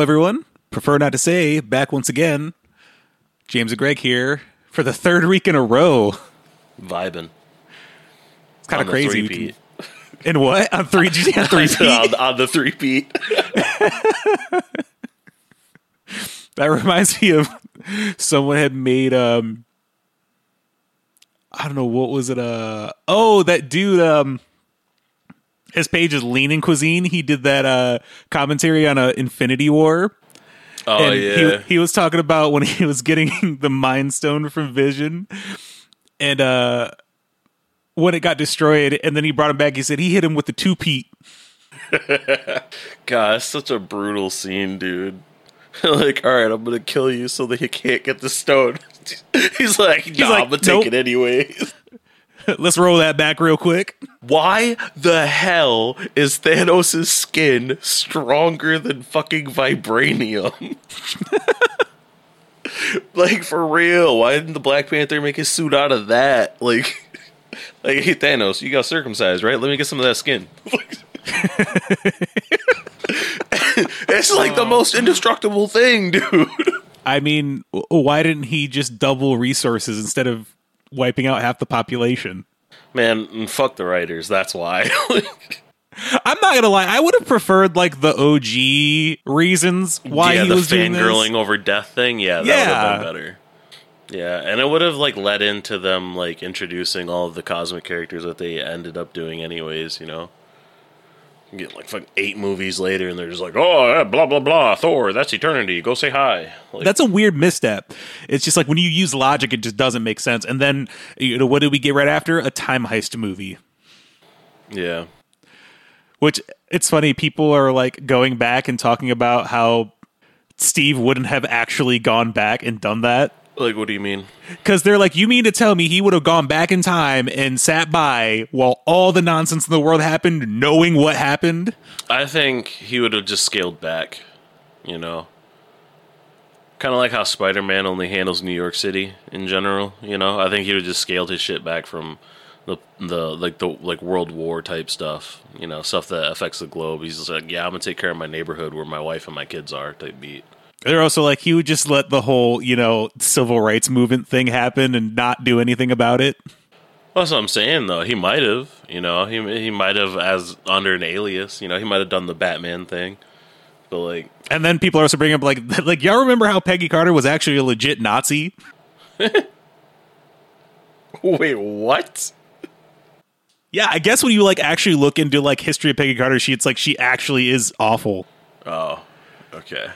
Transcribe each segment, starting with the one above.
Hello, everyone. Prefer not to say, back once again. James and Greg here for the third week in a row. Vibing. It's kind of crazy. In what? On three G on three on, on the three peat. That reminds me of someone had made um I don't know what was it uh oh that dude um his page is lean Leaning Cuisine. He did that uh commentary on uh, Infinity War. Oh and yeah. he, he was talking about when he was getting the Mind Stone from Vision, and uh, when it got destroyed, and then he brought him back. He said he hit him with the two peat. God, it's such a brutal scene, dude. like, all right, I'm gonna kill you so that you can't get the stone. He's like, nah, like, I'm gonna nope. take it anyway. Let's roll that back real quick. Why the hell is Thanos' skin stronger than fucking vibranium? like for real, why didn't the Black Panther make his suit out of that? Like, like hey Thanos, you got circumcised, right? Let me get some of that skin. it's like the oh. most indestructible thing, dude. I mean, why didn't he just double resources instead of wiping out half the population? Man, fuck the writers. That's why. I'm not gonna lie. I would have preferred like the OG reasons why yeah, he the was fangirling over death thing. Yeah, that would have been better. Yeah, and it would have like led into them like introducing all of the cosmic characters that they ended up doing anyways. You know, You get like fucking eight movies later, and they're just like, oh, blah blah blah, Thor, that's eternity. Go say hi. Like, That's a weird misstep. It's just like when you use logic, it just doesn't make sense. And then, you know, what did we get right after? A time heist movie. yeah, Which it's funny. People are like going back and talking about how Steve wouldn't have actually gone back and done that. Like what do you mean? Because they're like, you mean to tell me he would have gone back in time and sat by while all the nonsense in the world happened, knowing what happened? I think he would have just scaled back. You know, kind of like how Spider Man only handles New York City in general. You know, I think he would have just scaled his shit back from the the like the like World War type stuff. You know, stuff that affects the globe. He's just like, yeah, I'm gonna take care of my neighborhood where my wife and my kids are. Type beat. They're also like, he would just let the whole, you know, civil rights movement thing happen and not do anything about it. Well, that's what I'm saying, though. He might have, you know, he he might have as under an alias. You know, he might have done the Batman thing, but like, And then people are also bringing up like, like y'all remember how Peggy Carter was actually a legit Nazi? wait, what? Yeah, I guess when you like actually look into like history of Peggy Carter, she it's like she actually is awful, Oh, okay.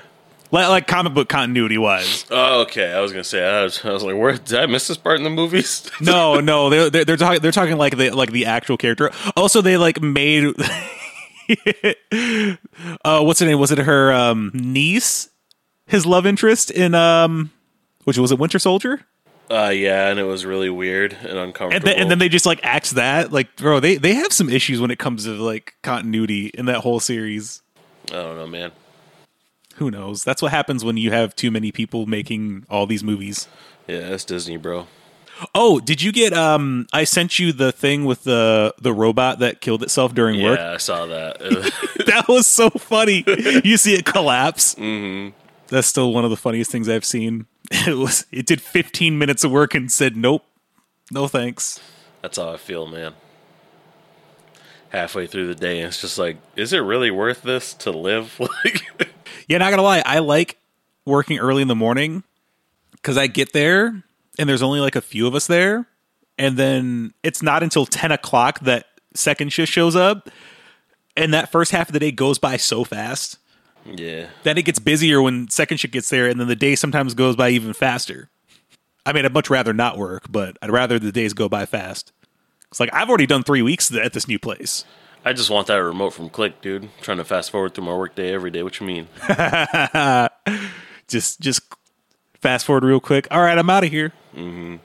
Like, like comic book continuity wise. Oh, okay. I was gonna say I was, I was like, where did I miss this part in the movies? No, no, they're they're, they're talking they're talking like the like the actual character. Also, they like made. uh, what's her name? Was it her um, niece? His love interest in um, which was it Winter Soldier? uh, yeah, and it was really weird and uncomfortable. And then, and then they just like axe that like bro they they have some issues when it comes to like continuity in that whole series. I don't know, man. Who knows? That's what happens when you have too many people making all these movies. Yeah, that's Disney, bro. Oh, did you get um I sent you the thing with the the robot that killed itself during Yeah, work? Yeah, I saw that. That was so funny. you see it collapse. Mm-hmm. That's still one of the funniest things I've seen. It was it did 15 minutes of work and said nope. No thanks. that's how I feel, man. Halfway through the day, it's just like, is it really worth this to live? Like, Yeah, not gonna lie, I like working early in the morning because I get there and there's only like a few of us there, and then it's not until ten o'clock that second shift shows up, and that first half of the day goes by so fast. yeah, Then it gets busier when second shift gets there, and then the day sometimes goes by even faster. I mean, I'd much rather not work, but I'd rather the days go by fast. It's like I've already done three weeks at this new place. I just want that remote from Click, dude. trying to fast forward through my workday every day. What you mean? Just, just fast forward real quick. All right, I'm out of here. Mm-hmm.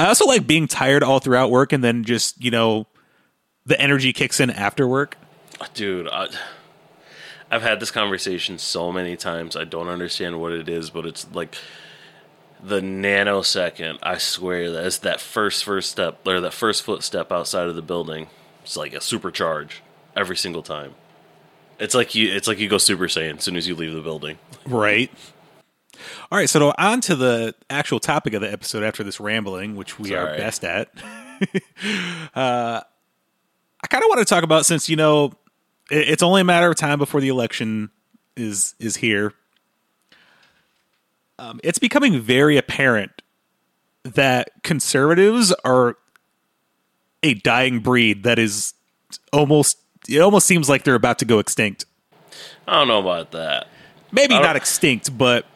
I also like being tired all throughout work, and then just you know, the energy kicks in after work. dude I, i've had this conversation so many times i don't understand what it is but it's like the nanosecond i swear that it's that first first step or that first footstep outside of the building it's like a supercharge every single time It's like you. It's like you go Super Saiyan as soon as you leave the building. Right. All right, so on to the actual topic of the episode after this rambling, which we are best at. uh, I kind of want to talk about since you know it- it's only a matter of time before the election is is here. Um, it's becoming very apparent that conservatives are a dying breed that is almost it almost seems like they're about to go extinct I don't know about that. maybe not extinct, but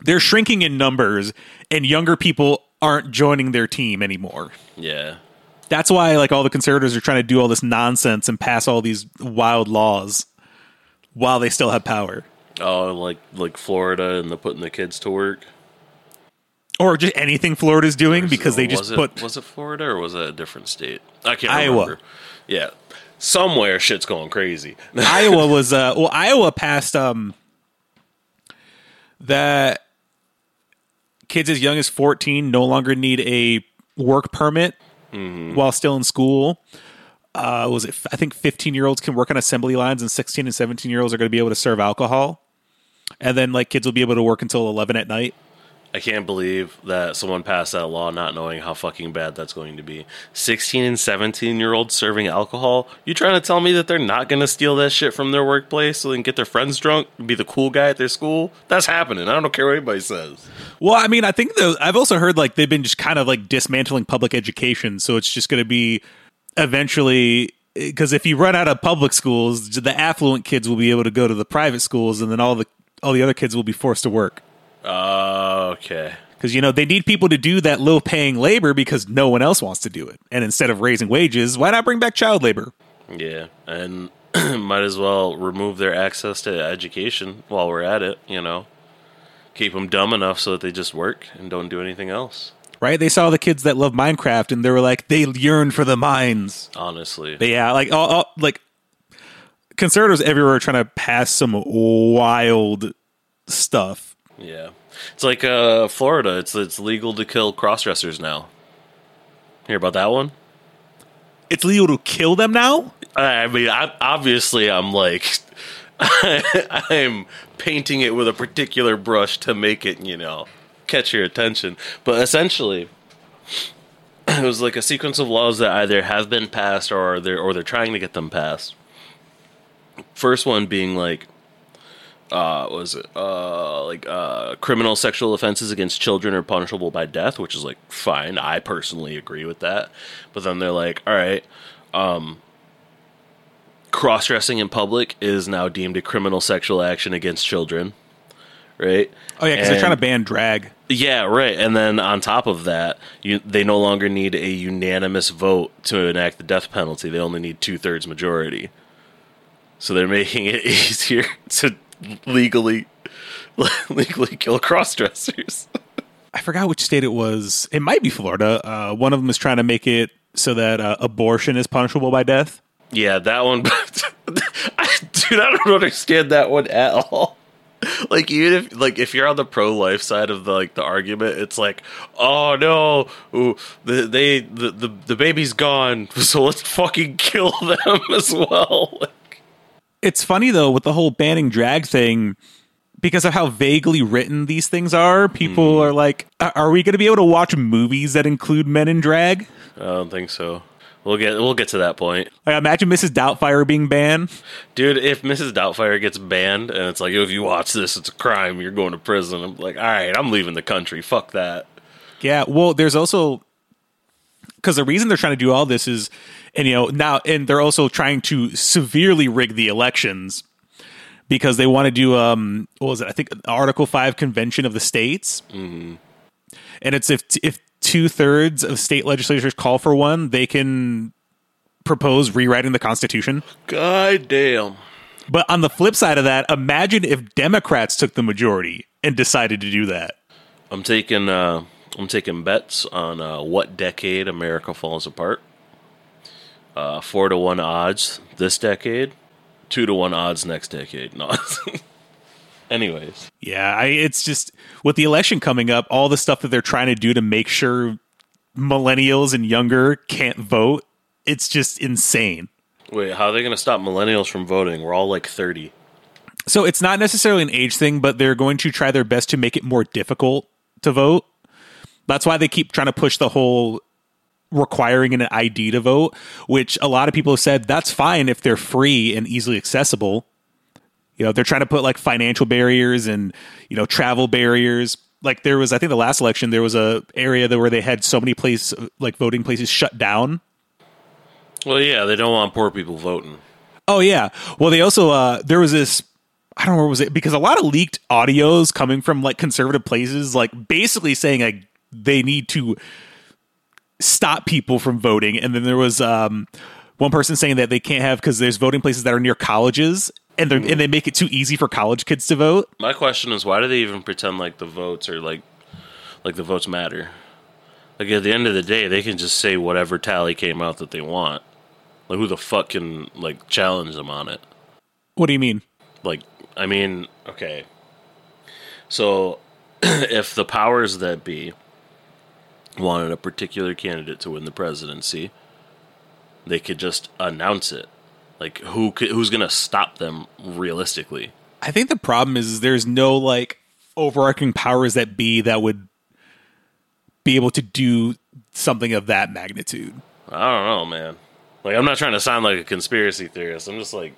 they're shrinking in numbers, and younger people aren't joining their team anymore. Yeah. That's why, like, all the conservatives are trying to do all this nonsense and pass all these wild laws while they still have power, Oh, like like Florida and the putting the kids to work. or just anything Florida's doing because they just was it, put. was it Florida or was it a different state? I can't Iowa. remember. Yeah, somewhere shit's going crazy. Iowa was uh well Iowa passed um that kids as young as 14 no longer need a work permit while still in school. Uh was it I think 15 year olds can work on assembly lines and 16 and 17 year olds are going to be able to serve alcohol. And then like kids will be able to work until 11 at night. I can't believe that someone passed that law not knowing how fucking bad that's going to be. 16 and 17 year olds serving alcohol? You trying to tell me that they're not going to steal that shit from their workplace so they can get their friends drunk and be the cool guy at their school? That's happening. I don't care what anybody says. Well, I mean, I think the, I've also heard like they've been just kind of like dismantling public education, so it's just going to be eventually eh, because if you run out of public schools, the affluent kids will be able to go to the private schools, and then all the all the other kids will be forced to work Uh, okay. because you know they need people to do that low paying labor because no one else wants to do it. And instead of raising wages, why not bring back child labor? Yeah. And might as well remove their access to education while we're at it, you know? Keep them dumb enough so that they just work and don't do anything else. Right? They saw the kids that love Minecraft, and they were like, they yearn for the mines. Honestly. But yeah, like all, all like conservatives everywhere are trying to pass some wild stuff. Yeah, it's like uh, Florida. It's it's legal to kill crossdressers now. Hear about that one? It's legal to kill them now. I mean, I, obviously, I'm like, I'm painting it with a particular brush to make it, you know, catch your attention. But essentially, it was like a sequence of laws that either have been passed or they're or they're trying to get them passed. First one being like, uh, what was it uh like uh criminal sexual offenses against children are punishable by death, which is like fine. I personally agree with that. But then they're like, all right, cross dressing in public is now deemed a criminal sexual action against children. Right? Oh yeah, because they're trying to ban drag. Yeah, right. And then on top of that, you, they no longer need a unanimous vote to enact the death penalty. They only need two thirds majority. So they're making it easier to legally legally kill cross dressers. I forgot which state it was. It might be Florida. Uh, one of them is trying to make it so that uh, abortion is punishable by death. Yeah, that one. I, dude, I don't understand that one at all. Like even if like if you're on the pro life side of the like the argument, it's like, oh no, ooh, the they the, the the baby's gone, so let's fucking kill them as well. It's funny though with the whole banning drag thing because of how vaguely written these things are. People hmm. are like, "Are- "Are we going to be able to watch movies that include men in drag?" I don't think so. We'll get we'll get to that point, Like, imagine Mrs. Doubtfire being banned. dude. If Mrs. Doubtfire gets banned and it's like, if you watch this, it's a crime. You're going to prison. I'm like, all right, I'm leaving the country. Fuck that. Yeah, well, there's also because the reason they're trying to do all this is, and you know now, and they're also trying to severely rig the elections because they want to do um what was it? I think Article Five Convention of the States, mm-hmm. and it's if if two thirds of state legislatures call for one, they can propose rewriting the Constitution. God damn. But on the flip side of that, imagine if Democrats took the majority and decided to do that. I'm taking uh, I'm taking bets on uh, what decade America falls apart. Uh, four to one odds this decade, two to one odds next decade. No. Anyways, Yeah, I, it's just with the election coming up, all the stuff that they're trying to do to make sure millennials and younger can't vote, it's just insane. Wait, how are they going to stop millennials from voting? We're all like 30. So it's not necessarily an age thing, but they're going to try their best to make it more difficult to vote. That's why they keep trying to push the whole requiring an ID to vote, which a lot of people have said that's fine if they're free and easily accessible. You know, they're trying to put like financial barriers and, you know, travel barriers. Like there was I think the last election there was a area that where they had so many places like voting places shut down Well, yeah, they don't want poor people voting. Oh yeah. Well, they also uh there was this I don't know where was it because a lot of leaked audios coming from like conservative places, like basically saying like they need to stop people from voting, and then there was um one person saying that they can't have because there's voting places that are near colleges. And, they and they make it too easy for college kids to vote. My question is, why do they even pretend like the votes are like, like the votes matter? Like at the end of the day, they can just say whatever tally came out that they want. Like who the fuck can like challenge them on it? What do you mean? Like, I mean, okay. So, if the powers that be wanted a particular candidate to win the presidency, they could just announce it. Like, who could, who's going to stop them realistically? I think the problem is, is there's no like overarching powers that be that would be able to do something of that magnitude. I don't know, man. Like, I'm not trying to sound like a conspiracy theorist. I'm just like,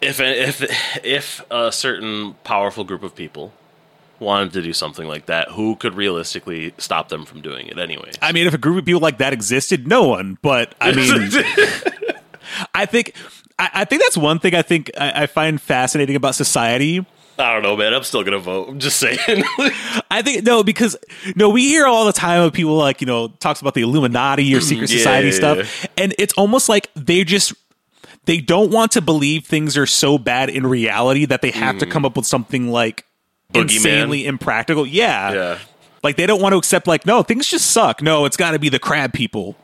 if if if a certain powerful group of people wanted to do something like that, who could realistically stop them from doing it anyway? I mean, if a group of people like that existed, no one. But I mean, I think I, I think that's one thing I think I, I find fascinating about society. I don't know, man. I'm still gonna vote. I'm just saying. I think no, because no, we hear all the time of people like you know talks about the Illuminati or mm, secret Yeah, society yeah, stuff, and it's almost like they just they don't want to believe things are so bad in reality that they have to mm. come up with something like Boogeyman. insanely impractical. Yeah. yeah. Like they don't want to accept like no, things just suck. No, it's got to be the crab people.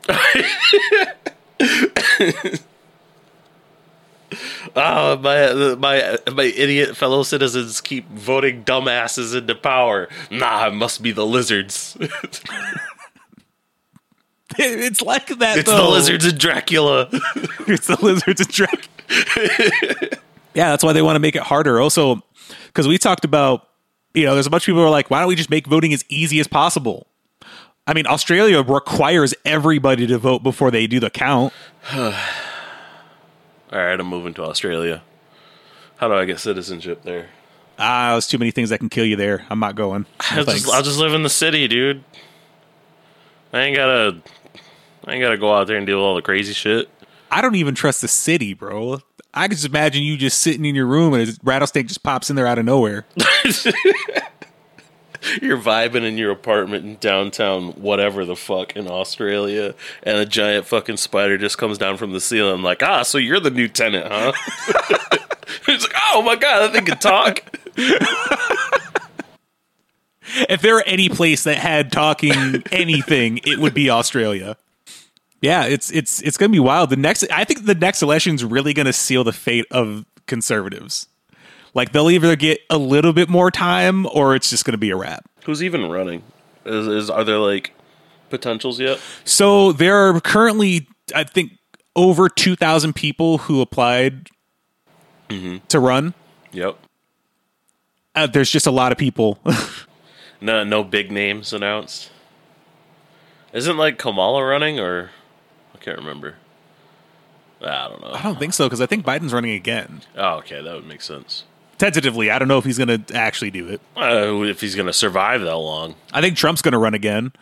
Oh, my my my idiot fellow citizens keep voting dumbasses into power. Nah, it must be the lizards. it's like that. it's though. the lizards and Dracula. it's the lizards and Dracula. yeah, that's why they want to make it harder. Also, because we talked about, you know, there's a bunch of people who are like, why don't we just make voting as easy as possible? I mean, Australia requires everybody to vote before they do the count. All right, I'm moving to Australia. How do I get citizenship there? Ah, there's too many things that can kill you there. I'm not going. No I'll just, I'll just live in the city, dude. I ain't gotta. I ain't gotta go out there and deal with all the crazy shit. I don't even trust the city, bro. I can just imagine you just sitting in your room and a rattlesnake just pops in there out of nowhere. You're vibing in your apartment in downtown, whatever the fuck, in Australia, and a giant fucking spider just comes down from the ceiling. like, ah, so you're the new tenant, huh? it's like, oh my god, that thing can talk. if there were any place that had talking anything, it would be Australia. Yeah, it's it's it's gonna be wild. The next, I think, the next election is really gonna seal the fate of conservatives. Like they'll either get a little bit more time, or it's just gonna be a wrap. Who's even running? Is, is are there like potentials yet? So there are currently, I think, over two thousand people who applied to run. Yep. Uh, there's just a lot of people. No, no big names announced. Isn't like Kamala running, or I can't remember. I don't know. I don't think so because I think Biden's running again. Oh, okay, that would make sense. Tentatively, I don't know if he's going to actually do it. Uh, if he's gonna survive that long, I think Trump's going to run again.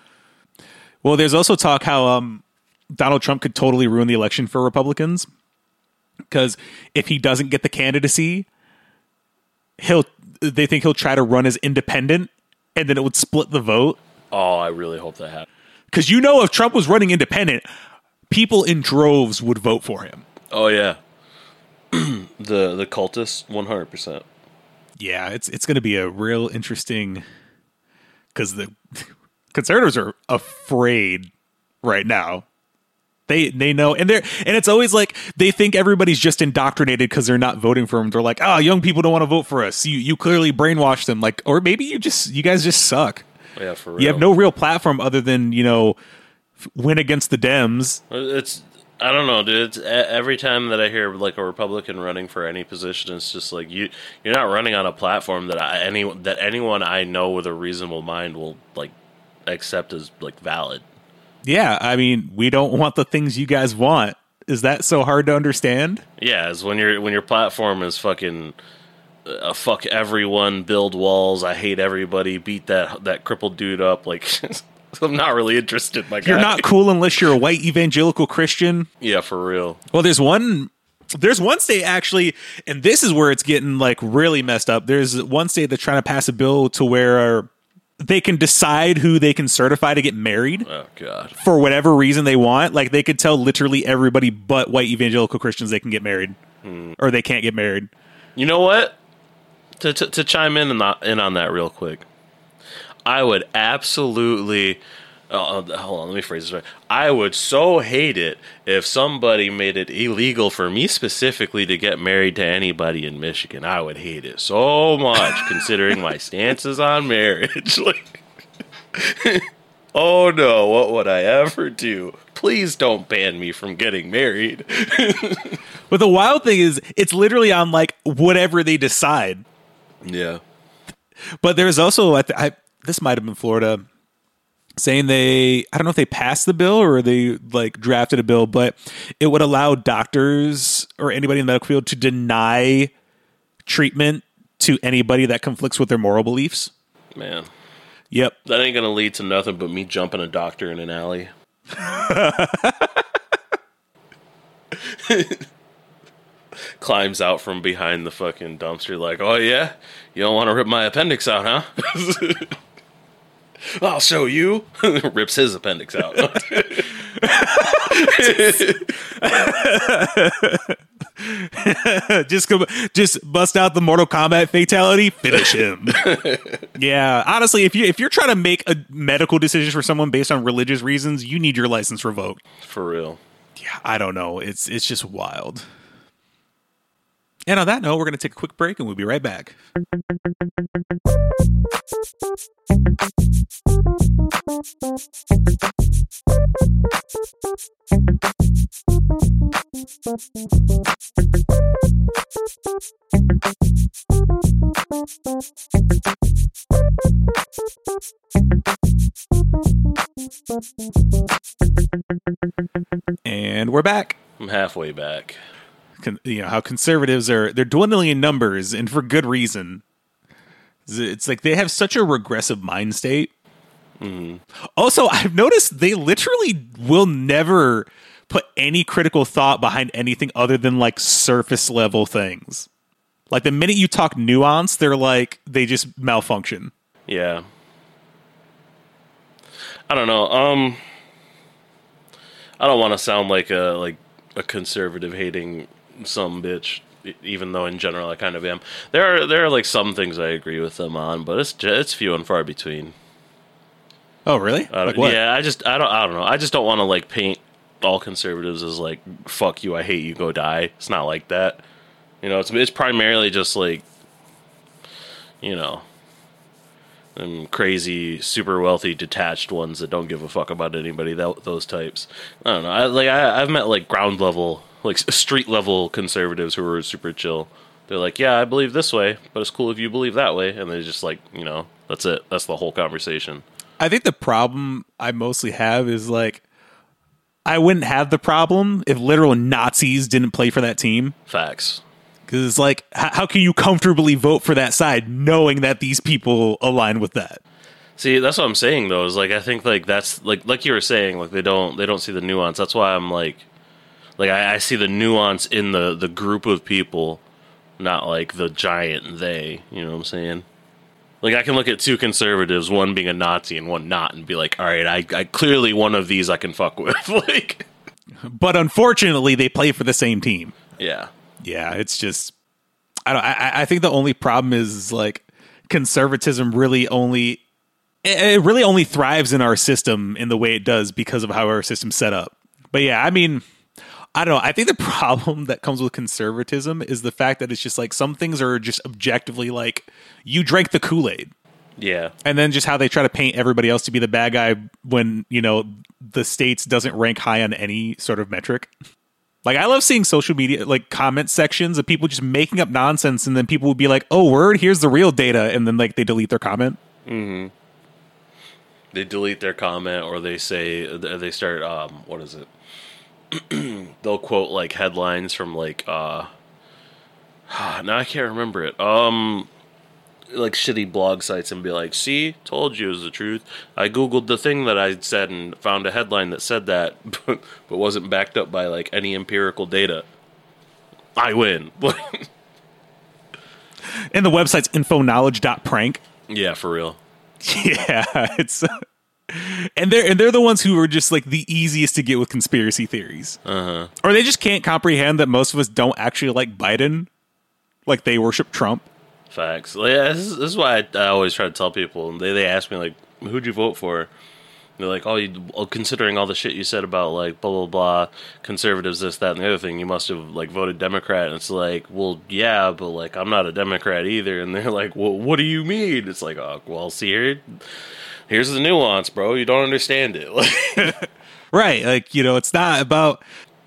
Well, there's also talk how um, Donald Trump could totally ruin the election for Republicans because if he doesn't get the candidacy, he'll they think he'll try to run as independent, and then it would split the vote. oh, I really hope that happens. Because you know, if Trump was running independent, people in droves would vote for him. Oh yeah, the the cultists, one hundred percent. Yeah, it's it's going to be a real interesting because the conservatives are afraid right now. They they know, and they're and it's always like they think everybody's just indoctrinated because they're not voting for them. They're like, oh, young people don't want to vote for us. You you clearly brainwashed them. Like, or maybe you just you guys just suck. Yeah, for real. You have no real platform other than you know win against the Dems. It's. I don't know, dude. It's, every time that I hear like a Republican running for any position, it's just like you you're not running on a platform that I, any that anyone I know with a reasonable mind will like accept as like valid. Yeah, I mean, we don't want the things you guys want. Is that so hard to understand? Yeah, it's when your when your platform is fucking uh, fuck everyone, build walls, I hate everybody, beat that that crippled dude up. Like I'm not really interested. My guy. You're not cool unless you're a white evangelical Christian. Yeah, for real. Well, there's one there's one state actually, and this is where it's getting like really messed up. There's one state that's trying to pass a bill to where they can decide who they can certify to get married Oh god. for whatever reason they want. Like they could tell literally everybody but white evangelical Christians they can get married hmm. or they can't get married. You know what? To to, to chime in on in on that real quick, I would absolutely. Uh, hold on, let me phrase this right. I would so hate it if somebody made it illegal for me specifically to get married to anybody in Michigan. I would hate it so much, considering my stances on marriage. like, oh no, what would I ever do? Please don't ban me from getting married. But the wild thing is it's literally on like whatever they decide. Yeah. But there's also I, th- I this might have been Florida saying they I don't know if they passed the bill or they like drafted a bill, but it would allow doctors or anybody in the medical field to deny treatment to anybody that conflicts with their moral beliefs. Man. Yep. That ain't gonna lead to nothing but me jumping a doctor in an alley. Climbs out from behind the fucking dumpster, like, oh yeah? You don't want to rip my appendix out, huh? I'll show you. Rips his appendix out. just come, just bust out the Mortal Kombat fatality, finish him. yeah, honestly, if you if you're trying to make a medical decision for someone based on religious reasons, you need your license revoked. For real. Yeah, I don't know. It's it's just wild. And on that note, we're going to take a quick break and we'll be right back. And we're back. I'm halfway back. con- you know how conservatives are they're dwindling in numbers and for good reason it's like they have such a regressive mind state also i've noticed they literally will never put any critical thought behind anything other than like surface level things like the minute you talk nuance they're like they just malfunction Yeah. I don't know. Um I don't want to sound like a like a conservative hating some bitch even though in general I kind of am. There are there are like some things I agree with them on, but it's it's few and far between. Oh really I like what yeah, I just I don't I don't know. I just don't want to like paint all conservatives as like fuck you, I hate you, go die. It's not like that. You know, it's it's primarily just like you know, them crazy, super wealthy, detached ones that don't give a fuck about anybody. That, those types. I don't know. I like I, I've met like ground level, like street level conservatives who are super chill. They're like, yeah, I believe this way, but it's cool if you believe that way, and they just like, you know, that's it. That's the whole conversation. I think the problem I mostly have is like I wouldn't have the problem if literal Nazis didn't play for that team. Facts. Because it's like, h- how can you comfortably vote for that side knowing that these people align with that? See, that's what I'm saying though. Is like I think like that's like like you were saying, like they don't they don't see the nuance. That's why I'm like, like I, I see the nuance in the the group of people, not like the giant they. You know what I'm saying? Like I can look at two conservatives, one being a Nazi and one not, and be like, all right, I, I clearly one of these I can fuck with. like, But unfortunately, they play for the same team. yeah, Yeah, it's just, I don't. I, I think the only problem is like conservatism really only, it it really only thrives in our system in the way it does because of how our system's set up. But yeah, I mean, I don't know. I think the problem that comes with conservatism is the fact that it's just like some things are just objectively like you drank the Kool Aid. yeah, and then just how they try to paint everybody else to be the bad guy when you know the states doesn't rank high on any sort of metric Like I love seeing social media like comment sections of people just making up nonsense, and then people would be like, "Oh, word, here's the real data," and then like they delete their comment. They delete their comment or they say they start um what is it? They'll quote like headlines from like uh now I can't remember it. Um like shitty blog sites and be like, "See, told you it was the truth. I googled the thing that I said and found a headline that said that, but, but wasn't backed up by like any empirical data. I win." And the website's infoknowledge.prank. yeah, for real. Yeah, it's and they're and they're the ones who are just like the easiest to get with conspiracy theories. Uh-huh. Or they just can't comprehend that most of us don't actually like Biden, like they worship Trump. Facts. Yeah, this is, this is why I, I always try to tell people. They they ask me like, "Who'd you vote for?" They're like, "Oh, you, well, considering all the shit you said about like blah blah blah, conservatives, this, that, and the other thing, you must have like voted Democrat." And it's like, "Well, yeah, but like I'm not a Democrat either." And they're like, "Well, what do you mean?" It's like, "Oh, well, see here, here's the nuance, bro. You don't understand it. Right. Like, you know, it's not about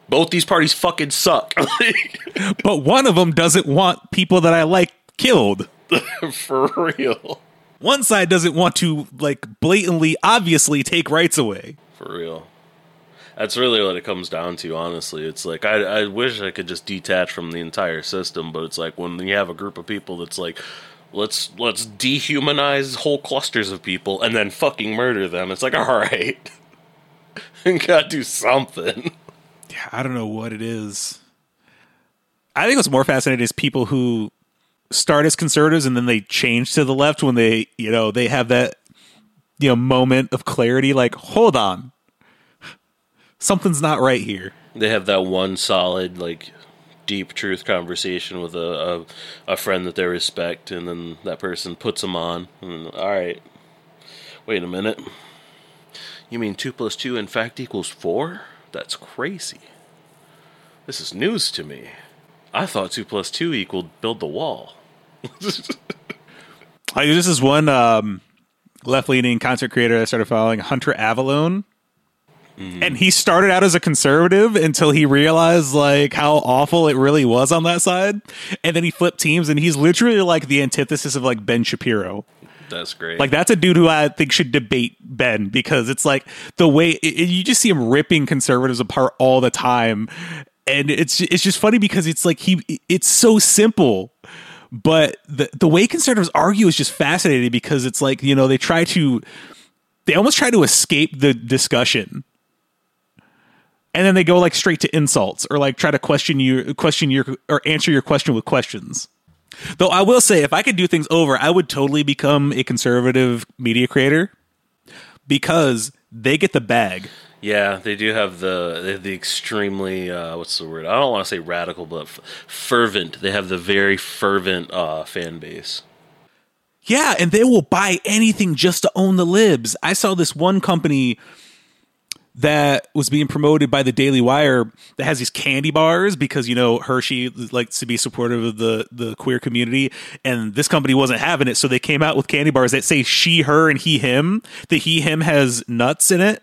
both these parties fucking suck, but one of them doesn't want people that I like killed. for real, One side doesn't want to like blatantly obviously take rights away. for real." That's really what it comes down to, honestly. It's like I, I wish I could just detach from the entire system, but it's like when you have a group of people that's like, let's let's dehumanize whole clusters of people and then fucking murder them. It's like, all right, gotta do something. Yeah, I don't know what it is. I think what's more fascinating is people who start as conservatives and then they change to the left when they, you know, they have that, you know, moment of clarity like, hold on. Something's not right here. They have that one solid like deep truth conversation with a a, a friend that they respect, and then that person puts them on. And, all right, wait a minute. You mean two plus two in fact equals four? That's crazy. This is news to me. I thought two plus two equaled build the wall. Like this is one um, left leaning content creator I started following Hunter Avallone. Mm-hmm. And he started out as a conservative until he realized like how awful it really was on that side. And then he flipped teams and he's literally like the antithesis of like Ben Shapiro. That's great. Like that's a dude who I think should debate Ben because it's like the way it- you just see him ripping conservatives apart all the time, and it's it's just funny because it's like he it's so simple, but the the way conservatives argue is just fascinating because it's like you know they try to they almost try to escape the discussion. And then they go like straight to insults or like try to question you question your or answer your question with questions. Though I will say, if I could do things over, I would totally become a conservative media creator because they get the bag. Yeah, they do have the the extremely uh, what's the word? I don't want to say radical, but f- fervent. They have the very fervent uh, fan base. Yeah, and they will buy anything just to own the libs. I saw this one company that was being promoted by the Daily Wire that has these candy bars because you know Hershey likes to be supportive of the the queer community, and this company wasn't having it, so they came out with candy bars that say she, her, and he, him. The he, him has nuts in it.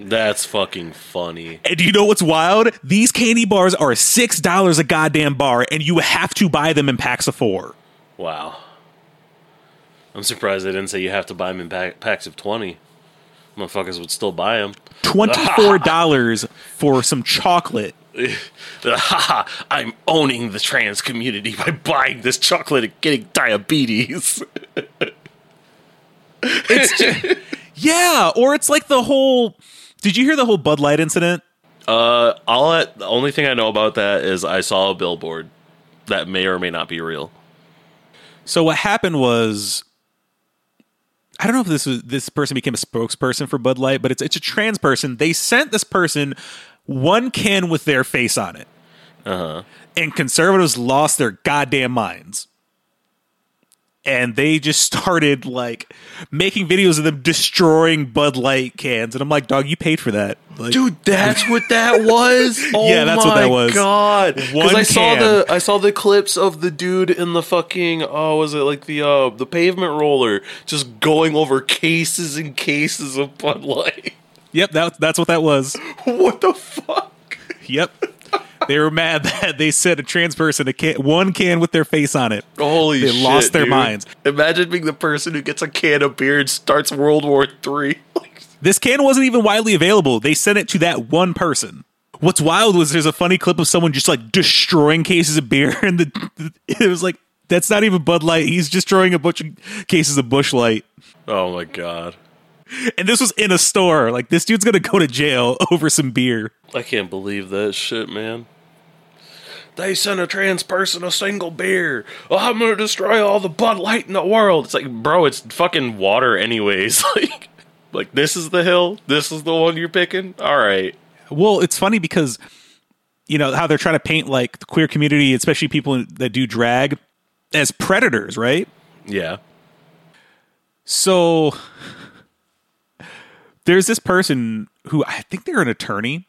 That's fucking funny. And do you know what's wild? These candy bars are six dollars a goddamn bar, and you have to buy them in packs of four. Wow. I'm surprised they didn't say you have to buy them in pack- packs of 20. Motherfuckers would still buy them. Twenty-four dollars for some chocolate. I'm owning the trans community by buying this chocolate and getting diabetes. It's just, yeah, or it's like the whole. Did you hear the whole Bud Light incident? Uh, all I, the only thing I know about that is I saw a billboard that may or may not be real. So what happened was, I don't know if this was this person became a spokesperson for Bud Light, but it's it's a trans person. They sent this person one can with their face on it, Uh-huh. and conservatives lost their goddamn minds. And they just started like making videos of them destroying Bud Light cans, and I'm like, "Dog, you paid for that, like, Dude, that's what that was. Oh Yeah, that's what that was. God, because I saw the I saw the clips of the dude in the fucking oh was it like the uh the pavement roller just going over cases and cases of Bud Light. Yep, that, that's what that was. what the fuck? Yep. They were mad that they sent a trans person a can, one can with their face on it. Holy shit. They shit! lost their dude. minds. Imagine being the person who gets a can of beer and starts World War Three. This can wasn't even widely available. They sent it to that one person. What's wild was there's a funny clip of someone just like destroying cases of beer, and the it was like that's not even Bud Light. He's destroying a bunch of cases of Busch Light, oh my god! And this was in a store. Like this dude's gonna go to jail over some beer. I can't believe that shit, man. They sent a trans person a single beer. Oh, I'm gonna destroy all the Bud Light in the world. It's like, bro, it's fucking water, anyways. like, like this is the hill. This is the one you're picking. All right. Well, it's funny because you know how they're trying to paint like the queer community, especially people that do drag, as predators, right? Yeah. So there's this person who I think they're an attorney.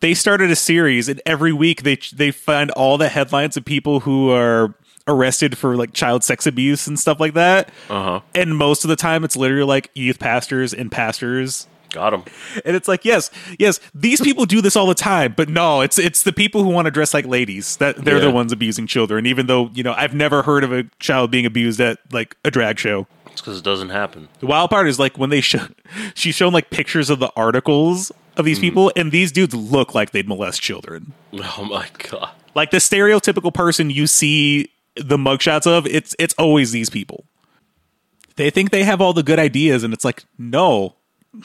They started a series, and every week they they find all the headlines of people who are arrested for like child sex abuse and stuff like that. Uh huh. And most of the time, it's literally like youth pastors and pastors Got them. and it's like, yes, yes, these people do this all the time, but no, it's it's the people who want to dress like ladies that they're the ones abusing children. Even though you know, I've never heard of a child being abused at like a drag show. It's because it doesn't happen. The wild part is like when they show, she's shown like pictures of the articles of Mm. these people, and these dudes look like they'd molest children. Oh my god. Like the stereotypical person you see the mugshots of, it's it's always these people. They think they have all the good ideas, and it's like, no.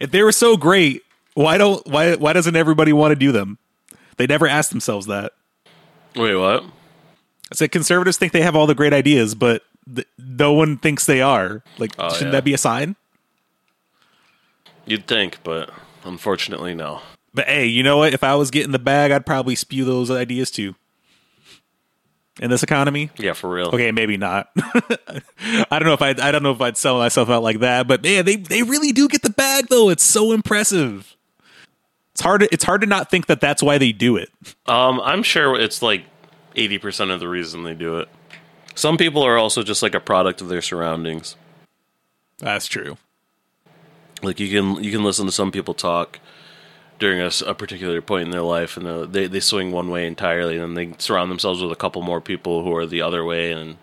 if they were so great, why don't why why doesn't everybody want to do them? They never ask themselves that. Wait, what? I said conservatives think they have all the great ideas, but th- no one thinks they are. Like, Oh, shouldn't yeah. that be a sign? You'd think, but unfortunately, no. But hey, you know what? If I was getting the bag, I'd probably spew those ideas too. In this economy, Yeah, for real. okay, maybe not. I don't know if I I don't know if I'd sell myself out like that, but man, they they really do get the bag though. It's so impressive. It's hard. To, it's hard to not think that that's why they do it. Um, I'm sure it's like 80% of the reason they do it. Some people are also just like a product of their surroundings. That's true. Like you can you can listen to some people talk during a particular point in their life, and they'll- they they swing one way entirely, and then they surround themselves with a couple more people who are the other way, and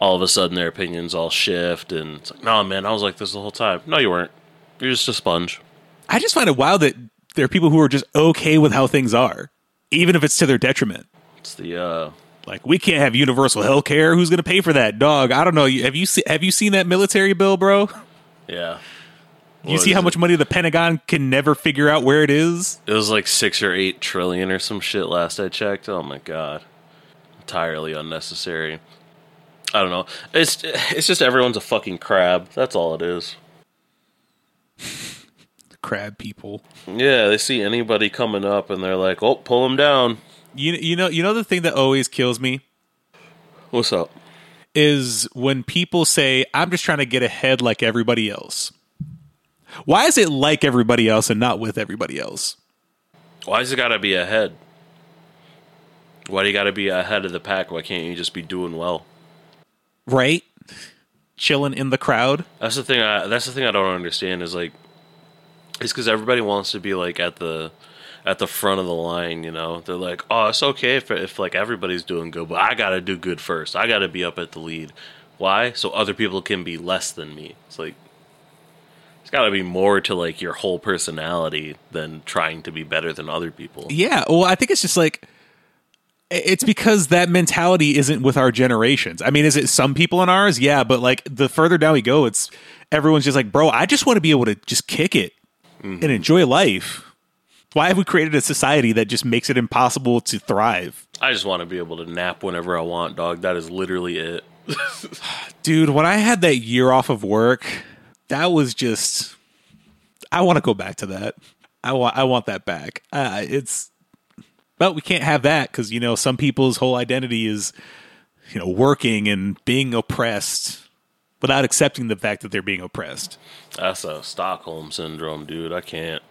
all of a sudden their opinions all shift, and it's like, no, man, I was like this the whole time. No, you weren't. You're just a sponge. I just find it wild that there are people who are just okay with how things are, even if it's to their detriment. It's the uh, Like we can't have universal health care. Who's going to pay for that, dog? I don't know. Have you se- have you seen that military bill, bro? yeah. You see how it? much money the Pentagon can never figure out where it is? It was like six or eight trillion or some shit last I checked. Oh my god, entirely unnecessary. I don't know. It's it's just everyone's a fucking crab. That's all it is. Crab people. Yeah, they see anybody coming up and they're like, "Oh, pull them down." You you know you know the thing that always kills me What's up? is when people say I'm just trying to get ahead like everybody else. Why is it like everybody else and not with everybody else? Why Why's it gotta be ahead? Why do you gotta be ahead of the pack? Why can't you just be doing well? Right? Chilling in the crowd. That's the thing. I, that's the thing I don't understand is like, it's because everybody wants to be like at the at the front of the line. You know, they're like, oh, it's okay if if like everybody's doing good, but I gotta do good first. I gotta be up at the lead. Why? So other people can be less than me. It's like it's got to be more to like your whole personality than trying to be better than other people. Yeah, well, I think it's just like it's because that mentality isn't with our generations. I mean, is it some people in ours? Yeah, but like the further down we go, it's everyone's just like, bro, I just want to be able to just kick it and mm-hmm. enjoy life. Why have we created a society that just makes it impossible to thrive? I just want to be able to nap whenever I want, dog. That is literally it. Dude, when I had that year off of work, that was just I want to go back to that. I want I want that back. Uh, it's but we can't have that because you know some people's whole identity is you know working and being oppressed without accepting the fact that they're being oppressed. That's a Stockholm syndrome, dude. I can't.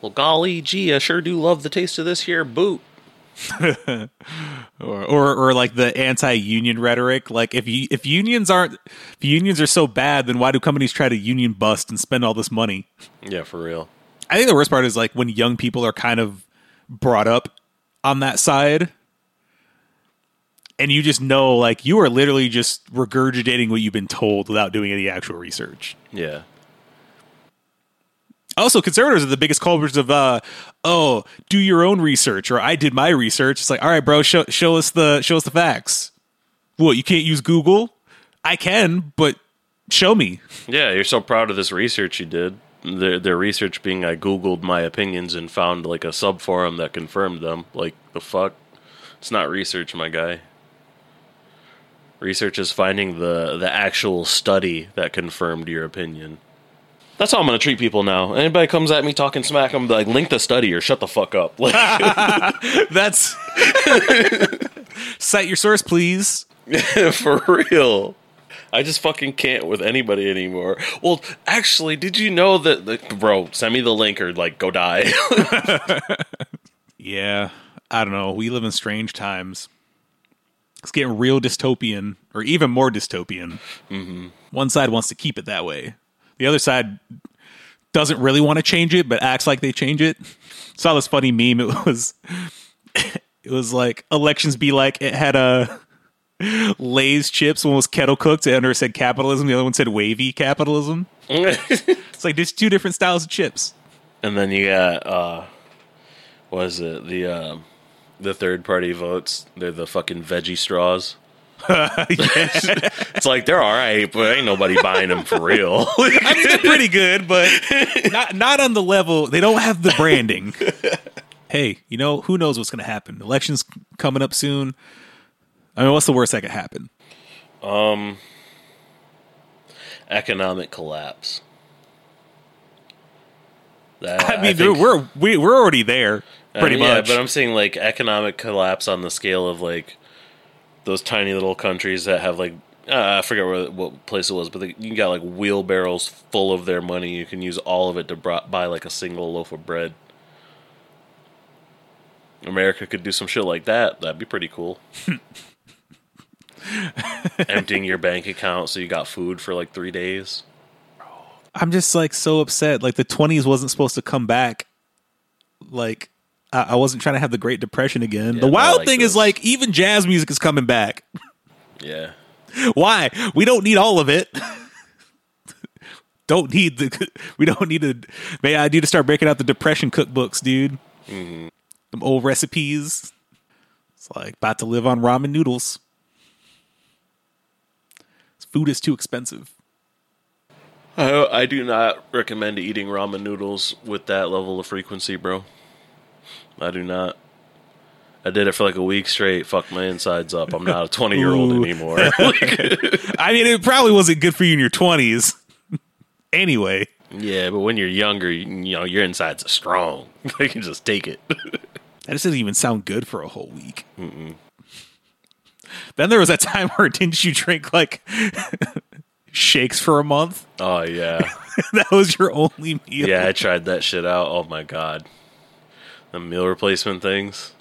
Well, golly gee, I sure do love the taste of this here boot. Or, or or like the anti-union rhetoric. Like if you if unions aren't if unions are so bad, then why do companies try to union bust and spend all this money? Yeah, for real. I think the worst part is like when young people are kind of brought up on that side. And you just know, like, you are literally just regurgitating what you've been told without doing any actual research. Yeah. Also, conservatives are the biggest culprits of, uh, oh, do your own research, or I did my research. It's like, all right, bro, show, show us the show us the facts. Well, you can't use Google? I can, but show me. Yeah, you're so proud of this research you did. Their, their research being I googled my opinions and found like a sub forum that confirmed them. Like the fuck, it's not research, my guy. Research is finding the the actual study that confirmed your opinion. That's how I'm gonna treat people now. Anybody comes at me talking smack, I'm like, link the study or shut the fuck up. Like, That's cite your source, please. for real. I just fucking can't with anybody anymore. Well, actually, did you know that, that bro? Send me the link or like go die. Yeah, I don't know. We live in strange times. It's getting real dystopian, or even more dystopian. Mm-hmm. One side wants to keep it that way. The other side doesn't really want to change it, but acts like they change it. Saw this funny meme. It was, it was like elections be like it had a Lay's chips. One was kettle cooked, and under it said capitalism. The other one said wavy capitalism. It's like there's two different styles of chips. and then you got uh, what is it? The um, the third party votes. They're the fucking veggie straws. It's like they're all right, but ain't nobody buying them for real. I mean, they're pretty good, but not not on the level. They don't have the branding. hey, you know who knows what's going to happen? Elections coming up soon. I mean, what's the worst that could happen? Um, economic collapse. That, I mean, think- we're we, we're already there, Uh, pretty yeah, much. but I'm saying like economic collapse on the scale of like those tiny little countries that have like uh, I forget where what place it was, but they, you got like wheelbarrows full of their money. You can use all of it to bro- buy like a single loaf of bread. America could do some shit like that. That'd be pretty cool. Emptying your bank account so you got food for like three days. I'm just like so upset. Like the 20s wasn't supposed to come back. Like I, I wasn't trying to have the Great Depression again. Yeah, the wild like thing is like even jazz music is coming back. Yeah. Why? We don't need all of it. don't need the. We don't need to. May I need to start breaking out the depression cookbooks, dude. Mm-hmm. Some old recipes. It's like about to live on ramen noodles. Food is too expensive. I, I do not recommend eating ramen noodles with that level of frequency, bro. I do not. I did it for like a week straight. Fuck my insides up. I'm not a 20 year old anymore. I mean, it probably wasn't good for you in your twenties. anyway, yeah, but when you're younger, you, you know your insides are strong. you can just take it. that just doesn't even sound good for a whole week. Then there was that time where didn't you drink like shakes for a month? oh yeah, that was your only meal. yeah. I tried that shit out. Oh my god, the meal replacement things.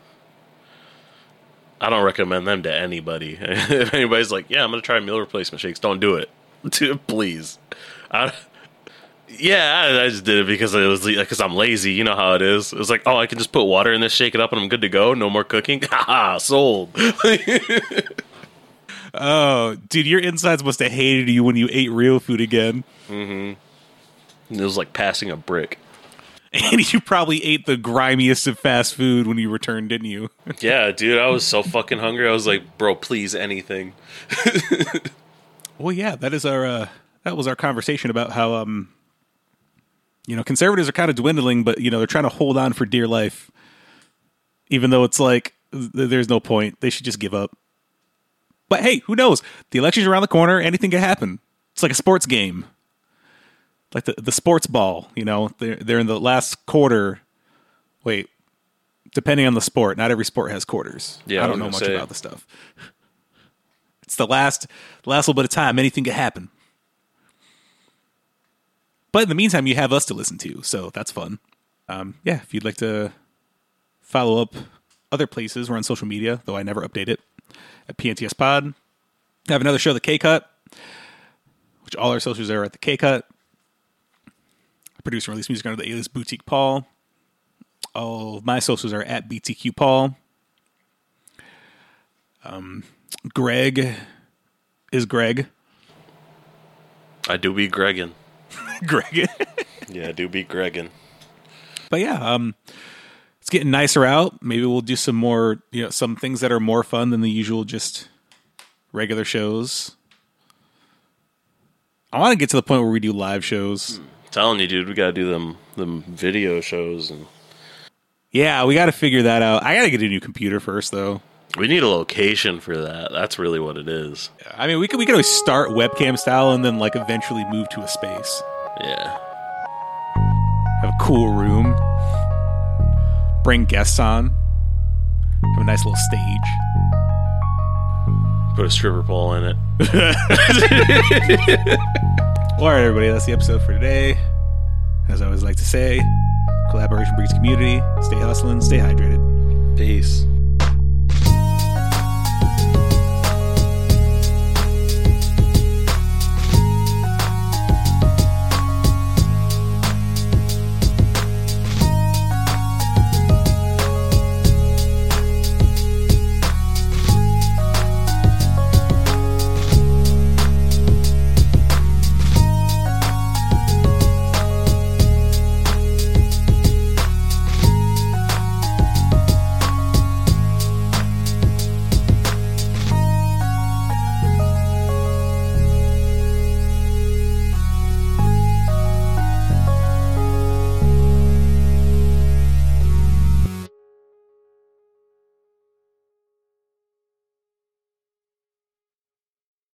I don't recommend them to anybody. if anybody's like, "Yeah, I'm gonna try meal replacement shakes," don't do it, please. I, yeah, I, I just did it because it was because I'm lazy. You know how it is. It was like, oh, I can just put water in this, shake it up, and I'm good to go. No more cooking. Ha sold. Oh, dude, your insides must have hated you when you ate real food again. Mm-hmm. It was like passing a brick. And you probably ate the grimiest of fast food when you returned, didn't you? Yeah, dude, I was so fucking hungry. I was like, bro, please, anything. Well, yeah, that is our uh, that was our conversation about how um you know, conservatives are kind of dwindling, but you know, they're trying to hold on for dear life. Even though it's like th- there's no point. They should just give up. But hey, who knows? The election's around the corner, anything can happen. It's like a sports game. Like the, the sports ball, you know, they're they're in the last quarter. Wait, depending on the sport, not every sport has quarters. Yeah, I I don't know much say. about the stuff. It's the last last little bit of time. Anything could happen. But in the meantime, you have us to listen to, so that's fun. Um, yeah, if you'd like to follow up other places, we're on social media, though I never update it at PNTS Pod. I have another show, the K Cut, which all our socials are at the K Cut. I produce and release music under the alias Boutique Paul. Oh, my socials are at BTQ Paul. Um, Greg is Greg. I do be Greggin. Greg. Yeah, I do be Greggin. but yeah, um, it's getting nicer out. Maybe we'll do some more, you know, some things that are more fun than the usual just regular shows. I want to get to the point where we do live shows. Telling you, dude, we gotta do them them video shows and Yeah, we got to figure that out. I got to get a new computer first, though. we need a location for that. That's really what it is. I mean, we could we could always start webcam style and then like eventually move to a space, Yeah. have a cool room, bring guests on, have a nice little stage. Put a stripper pole in it. All right, everybody, that's the episode for today. As I always like to say, collaboration breeds community. Stay hustling, stay hydrated. Peace.